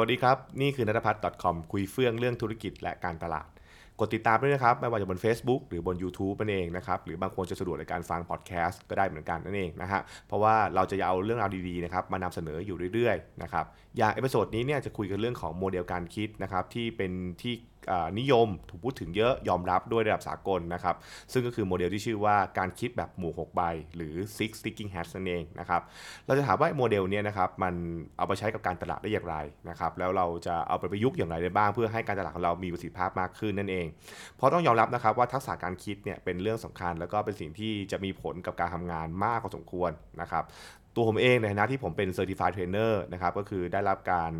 สวัสดีครับ นี่คือนัทพัฒน์ .com คุยเฟื่องเรื่องธุรกิจและการตลาด กดติดตามด้วยนะครับ ไม่ว่าจะบน Facebook หรือบน YouTube นั่นเองนะครับ หรือบางคนจะสะดวกในการฟังพอดแคสต์ก็ได้เหมือนกันนั่นเองนะฮะ เพราะว่าเราจะเอาเรื่องราวดีๆนะครับมานำเสนออยู่เรื่อยๆนะครับ อย่าง episode นี้เนี่ยจะคุยกันเรื่องของโมเดลการคิดนะครับที่เป็นที่ นิยมถูกพูดถึงเยอะยอมรับด้วยระดับสากลนะครับ ซึ่งก็คือโมเดลที่ชื่อว่าการคิดแบบหมวก 6 ใบ หรือ Six Thinking Hats นั่นเองนะครับเราจะถามว่าโมเดลนี้นะครับมันเอาไปใช้กับการตลาดได้อย่างไรนะครับแล้วเราจะเอาไปประยุกต์อย่างไรได้บ้าง เพื่อให้การตลาดของเรามีประสิทธิภาพมากขึ้นนั่นเอง เพราะต้องยอมรับนะครับว่าทักษะการคิดเนี่ยเป็นเรื่องสำคัญ แล้วก็เป็นสิ่งที่จะมีผลกับการทำงานมากพอสมควรนะครับ ตัวผมเองในฐานะที่ผมเป็น Certified Trainer นะครับก็คือได้รับการ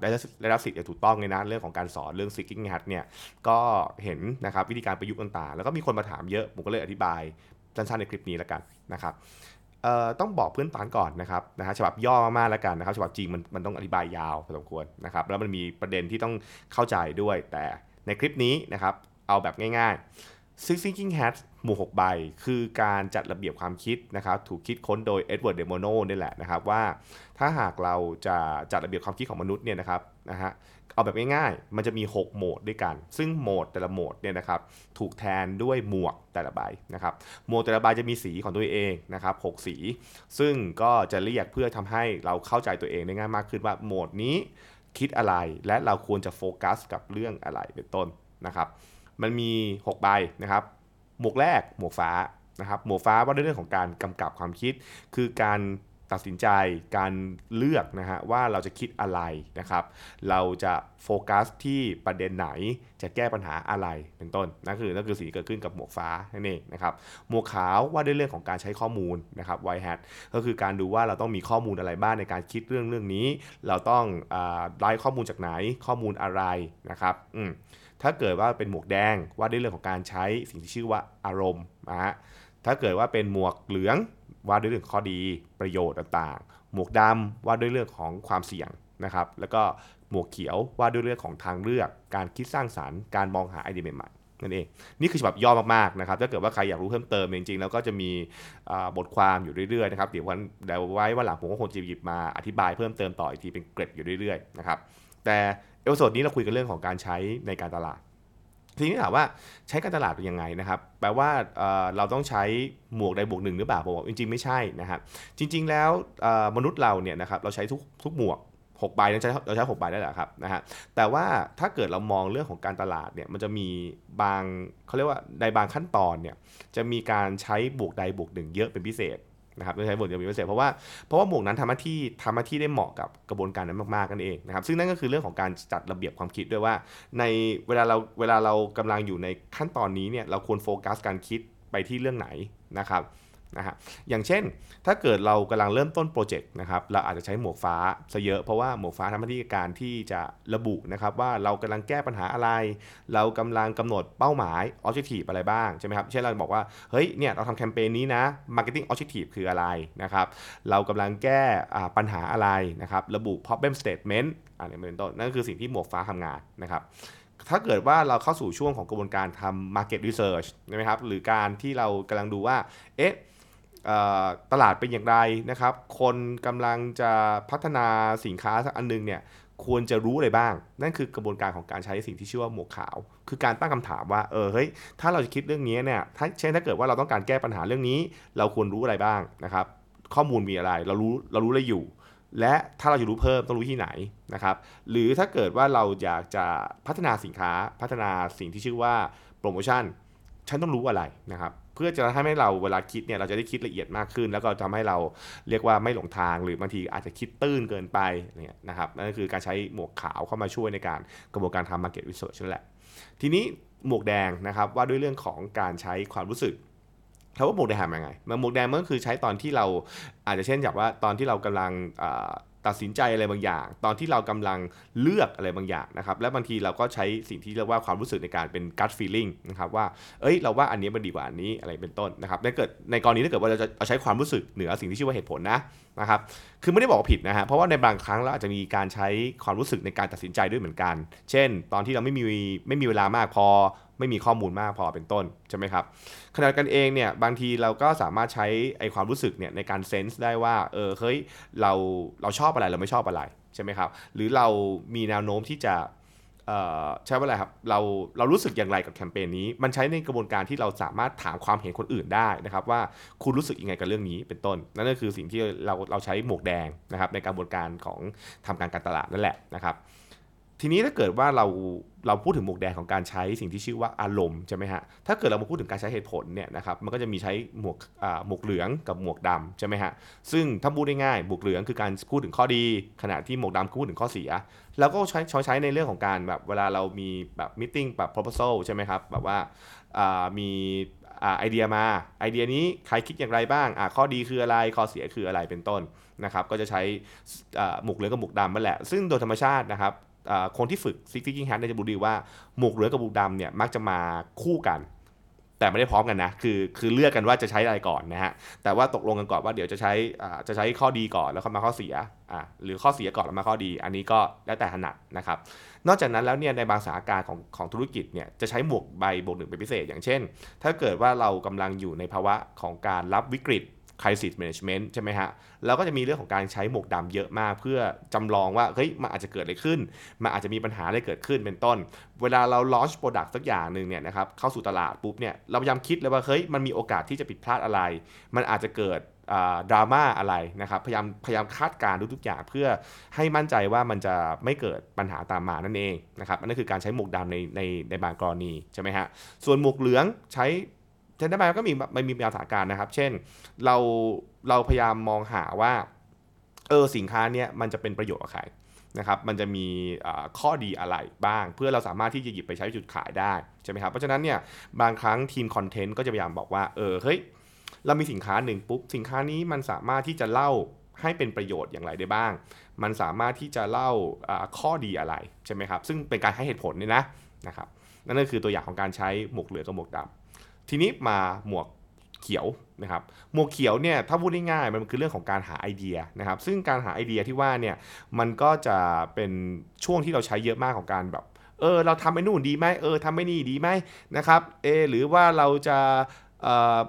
ได้ได้รับสิทธิ์อย่างถูกต้องในนะเรื่องของการสอนเรื่อง Seeking Hat เนี่ยก็เห็นนะครับวิธีการประยุกต์ต่างๆ แล้วก็มีคนมาถามเยอะ ผมก็เลยอธิบายสั้นๆในคลิปนี้แล้วกันนะครับต้องบอกเพื่อนปานก่อนนะครับนะฮะฉบับย่อมากๆแล้วกันนะครับฉบับจริงมันมันต้องอธิบายยาวพอสมควรนะครับแล้วมันมีประเด็นที่ต้องเข้าใจด้วย แต่ในคลิปนี้นะครับเอาแบบง่าย ๆ Six Thinking Hats หมวก6ใบ คือการจัดระเบียบความคิดนะครับ ถูกคิดค้นโดยเอ็ดเวิร์ดเดอ โบโนนี่แหละนะครับ ว่าถ้าหากเราจะจัดระเบียบความคิดของมนุษย์เนี่ยนะครับนะฮะเอาแบบง่ายๆ มันจะมี 6 โหมดด้วยกัน ซึ่งโหมดแต่ละโหมดเนี่ยนะครับ ถูกแทนด้วยหมวกแต่ละใบนะครับ หมดแต่ละใบจะมีสีของตัวเองนะครับ6สี ซึ่งก็จะเรียกเพื่อทำให้เราเข้าใจตัวเองได้ง่ายมากขึ้นว่าโหมดนี้คิดอะไร และเราควรจะโฟกัสกับเรื่องอะไรเป็นต้นนะครับ มันมี 6 ใบนะครับ หมวกแรกหมวกฟ้านะครับ หมวกฟ้าว่าด้วยเรื่องของการกำกับความคิด คือการตัดสินใจการเลือกนะฮะว่าเราจะคิดอะไรนะครับ เราจะโฟกัสที่ประเด็นไหนจะแก้ปัญหาอะไรเป็นต้นนั่นคือนั่นคือสิ่งที่เกิดขึ้นกับหมวกฟ้านั่นเองนะครับหมวกขาวว่าด้วยเรื่องของการใช้ข้อมูลนะครับไวแฮทก็คือการดูว่าเราต้องมีข้อมูลอะไรบ้างในการคิดเรื่องเรื่องนี้ เราต้องได้ข้อมูลจากไหนข้อมูลอะไรนะครับอืม ถ้าเกิดว่าเป็นหมวกแดงว่าด้วยเรื่องของการใช้สิ่งที่ชื่อว่าอารมณ์นะฮะถ้าเกิดว่าเป็นหมวกเหลืองว่าด้วยเรื่องข้อดีประโยชน์ต่างๆ หมวกดำว่าด้วยเรื่องของความเสี่ยงนะครับแล้วก็หมวกเขียวว่าด้วยเรื่องของทางเลือก การคิดสร้างสรรค์การมองหาไอเดียใหม่ๆนั่นเองนี่คือฉบับย่อมากๆนะครับถ้าเกิดว่าใครอยากรู้เพิ่มเติมจริงๆแล้วก็จะมีบทความอยู่เรื่อยๆนะครับเดี๋ยววันเดี๋ยวไว้วันหลังผมก็คงจะหยิบมาอธิบายเพิ่มเติมต่ออีกทีเป็นเกร็ดอยู่เรื่อยๆนะครับแต่ episode นี้เราคุยกันเรื่องของการใช้ในการตลาด ทีนี้ถามว่าใช้การตลาดเป็นยังไงนะครับ แปลว่าเราต้องใช้หมวกใดบวกหนึ่งหรือเปล่าผมบอกจริงๆไม่ใช่นะครับ จริง ๆ แล้วมนุษย์เราเนี่ยนะครับเราใช้ทุกทุกหมวก6ใบเราใช้เราใช้6ใบได้แหละครับนะฮะแต่ว่าถ้าเกิดเรามองเรื่องของการตลาดเนี่ยมันจะมีบางเขาเรียกว่าในบางขั้นตอนเนี่ยจะมีการใช้บวกใดบวกหนึ่งเยอะเป็นพิเศษ นะครับโดยใช้บทเดียวมีประเศษเพราะว่าเพราะว่าหมวกนั้นทำหน้าที่ทำหน้าที่ได้เหมาะกับกระบวนการนั้นมากๆกันเองนะครับซึ่งนั่นก็คือเรื่องของการจัดระเบียบความคิดด้วยว่า ในเวลาเราเวลาเรากำลังอยู่ในขั้นตอนนี้เนี่ยเราควรโฟกัสการคิดไปที่เรื่องไหนนะครับ นะฮะอย่างเช่น ถ้าเกิดเรากำลังเริ่มต้นโปรเจกต์นะครับเราอาจจะใช้หมวกฟ้าซะเยอะเพราะว่าหมวกฟ้าทำหน้าที่การที่จะระบุนะครับว่าเรากำลังแก้ปัญหาอะไร เรากำลังกำหนดเป้าหมาย objective อะไรบ้างใช่ไหมครับเช่นเราบอกว่าเฮ้ยเนี่ยเราทำแคมเปญนี้นะ marketing objective คืออะไรนะครับเรากำลังแก้ปัญหาอะไรนะครับระบุ problem statement อันนี้เป็นต้นนั่นคือสิ่งที่หมวกฟ้าทำงานนะครับถ้าเกิดว่าเราเข้าสู่ช่วงของกระบวนการทำ market research ใช่ไหมครับ หรือการที่เรากำลังดูว่า เอ๊ะ ตลาดเป็นอย่างไรนะครับ คนกำลังจะพัฒนาสินค้าสักอันนึงเนี่ยควรจะรู้อะไรบ้าง นั่นคือกระบวนการของการใช้สิ่งที่ชื่อว่าหมวกขาว คือการตั้งคำถามว่า เออ เฮ้ย ถ้าเราจะคิดเรื่องนี้เนี่ย ถ้าเช่นถ้าเกิดว่าเราต้องการแก้ปัญหาเรื่องนี้ เราควรรู้อะไรบ้างนะครับ ข้อมูลมีอะไร เรารู้ เรารู้อะไรอยู่ และถ้าเราจะรู้เพิ่มต้องรู้ที่ไหนนะครับ หรือถ้าเกิดว่าเราอยากจะพัฒนาสินค้า พัฒนาสิ่งที่ชื่อว่าโปรโมชั่น ฉันต้องรู้อะไรนะครับ เพื่อจะทำให้เราเวลาคิดเนี่ยเราจะได้คิดละเอียดมากขึ้น แล้วก็ทำให้เราเรียกว่าไม่หลงทางหรือบางทีอาจจะคิดตื้นเกินไปเนี่ยนะครับนั่นคือการใช้หมวกขาวเข้ามาช่วยในการกระบวนการทำ market research นั่นแหละ ทีนี้หมวกแดงนะครับว่าด้วยเรื่องของการใช้ความรู้สึกถามว่าหมวกแดงทำยังไงหมวกแดงมันก็คือใช้ตอนที่เราอาจจะเช่นแบบว่าตอนที่เรากำลัง ตัดสินใจอะไรบางอย่าง ตอนที่เรากำลังเลือกอะไรบางอย่างนะครับและบางทีเราก็ใช้สิ่งที่เรียกว่าความรู้สึกในการเป็น gut feeling นะครับว่าเอ้ยเราว่าอันนี้มันดีกว่าอันนี้อะไรเป็นต้นนะครับถ้าเกิดในกรณีถ้าเกิดว่าเราจะใช้ความรู้สึกเหนือสิ่งที่ชื่อว่าเหตุผลนะนะครับคือไม่ได้บอกผิดนะฮะเพราะว่าในบางครั้งเราอาจจะมีการใช้ความรู้สึกในการตัดสินใจด้วยเหมือนกัน เช่น ตอนที่เราไม่มีไม่มีเวลามากพอ ไม่มีข้อมูลมากพอเป็นต้นใช่ไหมครับขณะกันเองเนี่ยบางทีเราก็สามารถใช้ไอความรู้สึกเนี่ยในการเซนส์ได้ว่าเออเฮ้ยเราเราชอบอะไรเราไม่ชอบอะไรใช่ไหมครับหรือเรามีแนวโน้มที่จะใช้ว่าอะไรครับเราเรารู้สึกอย่างไรกับแคมเปญนี้ มันใช้ในกระบวนการที่เราสามารถถามความเห็นคนอื่นได้นะครับว่าคุณรู้สึกยังไงกับเรื่องนี้เป็นต้น นั่นก็คือสิ่งที่เราเราใช้หมวกแดงนะครับในกระบวนการของทำการการตลาดนั่นแหละนะครับ ทีนี้ถ้าเกิดว่าเราเราพูดถึงหมวกแดงของการใช้สิ่งที่ชื่อว่าอารมณ์ใช่ไหมฮะ ถ้าเกิดเรามาพูดถึงการใช้เหตุผลเนี่ยนะครับ มันก็จะมีใช้หมวกหมวกเหลืองกับหมวกดำใช่ไหมฮะ ซึ่งถ้าพูดได้ง่ายหมวกเหลืองคือการพูดถึงข้อดี ขณะที่หมวกดำพูดถึงข้อเสีย แล้วก็ใช้ใช้ในเรื่องของการแบบเวลาเรามีแบบมิ팅แบบ proposal ใช่ไหมครับ แบบว่ามีไอเดียมาไอเดียนี้ใครคิดอย่างไรบ้างข้อดีคืออะไรข้อเสียคืออะไรเป็นต้นนะครับ ก็จะใช้หมวกเหลืองกับหมวกดำนั่นแหละ ซึ่งโดยธรรมชาตินะครับ คนที่ฝึก Six Thinking Hats จะรู้ดีว่าหมวกเหลืองกับหมวกดำเนี่ยมักจะมาคู่กัน แต่ไม่ได้พร้อมกันนะคือคือเลือกกันว่าจะใช้อะไรก่อนนะฮะแต่ว่าตกลงกันก่อนว่าเดี๋ยวจะใช้จะใช้ข้อดีก่อนแล้วค่อยมาข้อเสียอ่าหรือข้อเสียก่อนแล้วมาข้อดี อันนี้ก็แล้วแต่ถนัดนะครับนอกจากนั้นแล้วเนี่ยในบางสถานการณ์ของของธุรกิจเนี่ยจะใช้หมวกใบหมวกหนึ่งเป็นพิเศษ อย่างเช่น ถ้าเกิดว่าเรากำลังอยู่ในภาวะของการรับวิกฤต crisis management ใช่ไหมฮะ แล้วก็จะมีเรื่องของการใช้หมวกดำเยอะมาก เพื่อจำลองว่าเฮ้ยมันอาจจะเกิดอะไรขึ้น มันอาจจะมีปัญหาอะไรเกิดขึ้นเป็นต้น เวลาเรา launch product สักอย่างหนึ่งเนี่ยนะครับเข้าสู่ตลาดปุ๊บเนี่ยเราพยายามคิดเลยว่าเฮ้ยมันมีโอกาสที่จะผิดพลาดอะไร มันอาจจะเกิดดราม่าอะไรนะครับพยายามพยายามคาดการณ์ทุกอย่างเพื่อให้มั่นใจว่ามันจะไม่เกิดปัญหาตามมานั่นเองนะครับนั่นคือการใช้หมวกดำในในในบางกรณีใช่ไหมฮะส่วนหมวกเหลืองใช้ standalone ก็มีมันมีบางสถานการณ์นะครับ เช่น เราเราพยายามมองหาว่าเออสินค้าเนี้ยมันจะเป็นประโยชน์กับใครนะครับ มันจะมีข้อดีอะไรบ้าง เพื่อเราสามารถที่จะหยิบไปใช้จุดขายได้ใช่ไหมครับ เพราะฉะนั้นเนี่ยบางครั้งทีมคอนเทนต์ก็จะพยายามบอกว่าเออเฮ้ยเรามีสินค้าหนึ่งปุ๊บสินค้านี้มันสามารถที่จะเล่าให้เป็นประโยชน์อย่างไรได้บ้าง มันสามารถที่จะเล่าข้อดีอะไรใช่ไหมครับ ซึ่งเป็นการให้เหตุผลนี่นะนะครับ นั่นก็คือตัวอย่างของการใช้หมวกเหลืองกับหมวกดำ ทีนี้มาหมวกเขียวนะครับหมวกเขียวเนี่ยถ้าพูดง่ายๆมันคือเรื่องของการหาไอเดียนะครับ ซึ่งการหาไอเดียที่ว่าเนี่ยมันก็จะเป็นช่วงที่เราใช้เยอะมากของการแบบเออเราทำไอ้นู่นดีไหมเออทำไม่นี่ดีไหมนะครับเอหรือว่าเราจะ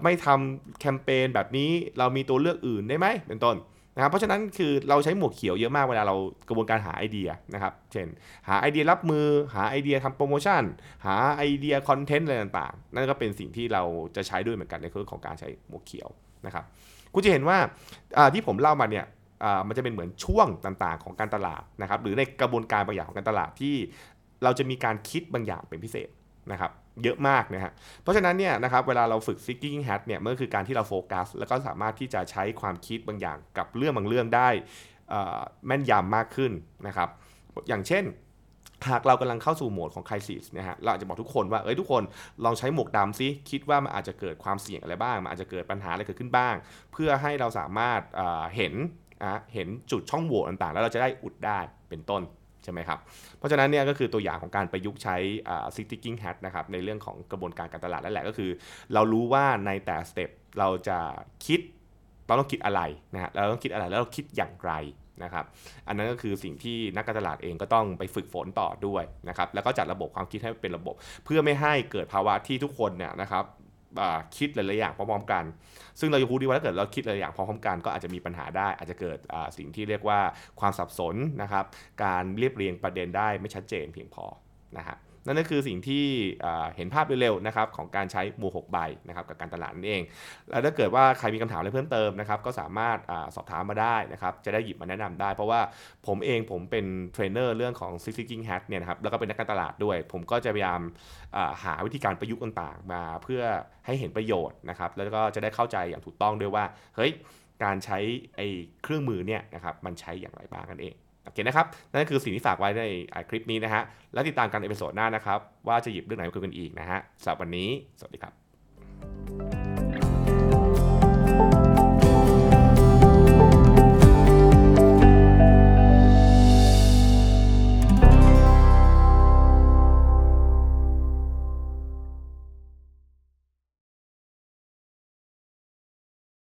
ไม่ทำแคมเปญแบบนี้เรามีตัวเลือกอื่นได้ไหมเป็นต้น นะครับเพราะฉะนั้นคือเราใช้หมวกเขียวเยอะมากเวลาเรากระบวนการหาไอเดียนะครับ เช่น หาไอเดียรับมือ หาไอเดียทำโปรโมชั่น หาไอเดียคอนเทนต์อะไรต่างๆ นั่นก็เป็นสิ่งที่เราจะใช้ด้วยเหมือนกันในเรื่องของการใช้หมวกเขียวนะครับคุณจะเห็นว่าที่ผมเล่ามาเนี่ยมันจะเป็นเหมือนช่วงต่างๆ ของการตลาดนะครับหรือในกระบวนการบางอย่างของการตลาดที่เราจะมีการคิดบางอย่างเป็นพิเศษ นะครับเยอะมากนะฮะเพราะฉะนั้นเนี่ยนะครับเวลาเราฝึก seeking hat เนี่ยมันก็คือการที่เราโฟกัส แล้วก็สามารถที่จะใช้ความคิดบางอย่างกับเรื่องบางเรื่องได้แม่นยำมากขึ้นนะครับอย่างเช่นหากเรากำลังเข้าสู่โหมดของ crisis นะฮะเราอาจจะบอกทุกคนว่าเอ้ยทุกคนลองใช้หมวกดำซิคิดว่ามันอาจจะเกิดความเสี่ยงอะไรบ้าง มันอาจจะเกิดปัญหาอะไรเกิดขึ้นบ้าง เพื่อให้เราสามารถเห็นเห็นจุดช่องโหว่ต่างๆ แล้วเราจะได้อุดได้เป็นต้น ใช่ไหมครับ เพราะฉะนั้นเนี่ยก็คือตัวอย่างของการประยุกต์ใช้ sticking hat นะครับในเรื่องของกระบวนการการตลาดนั่นแหละก็คือ เรารู้ว่าในแต่สเต็ปเราจะคิดเราต้องคิดอะไรนะฮะเราต้องคิดอะไรแล้วเราคิดอย่างไรนะครับอันนั้นก็คือสิ่งที่นักการตลาดเองก็ต้องไปฝึกฝนต่อด้วยนะครับแล้วก็จัดระบบความคิดให้เป็นระบบ เพื่อไม่ให้เกิดภาวะที่ทุกคนเนี่ยนะครับ คิดหลายๆอย่างพร้อมๆกัน ซึ่งเราจะพูดดีว่าถ้าเกิดเราคิดหลายอย่างพร้อมๆกันก็อาจจะมีปัญหาได้ อาจจะเกิดสิ่งที่เรียกว่าความสับสนนะครับ การเรียบเรียงประเด็นได้ไม่ชัดเจนเพียงพอนะฮะ นั่นก็คือสิ่งที่เห็นภาพเร็วๆนะครับของการใช้หมวก6ใบนะครับกับการตลาดนั่นเอง แล้วถ้าเกิดว่าใครมีคำถามอะไรเพิ่มเติมนะครับก็สามารถสอบถามมาได้นะครับจะได้หยิบมาแนะนำได้ เพราะว่าผมเองผมเป็นเทรนเนอร์เรื่องของ Six Thinking Hats เนี่ยนะครับแล้วก็เป็นนักการตลาดด้วย ผมก็จะพยายามหาวิธีการประยุกต์ต่างๆ มาเพื่อให้เห็นประโยชน์นะครับแล้วก็จะได้เข้าใจอย่างถูกต้องด้วยว่าเฮ้ยการใช้ไอ้เครื่องมือเนี่ยนะครับมันใช้อย่างไรบ้างกันเอง โอเคนะครับ นั่นคือสิ่งที่ฝากไว้ในคลิปนี้นะฮะ แล้วติดตามกันใน episode หน้านะครับ ว่าจะหยิบเรื่องไหนมาคุยกันอีกนะฮะสำหรับวันนี้ สวัสดีครับ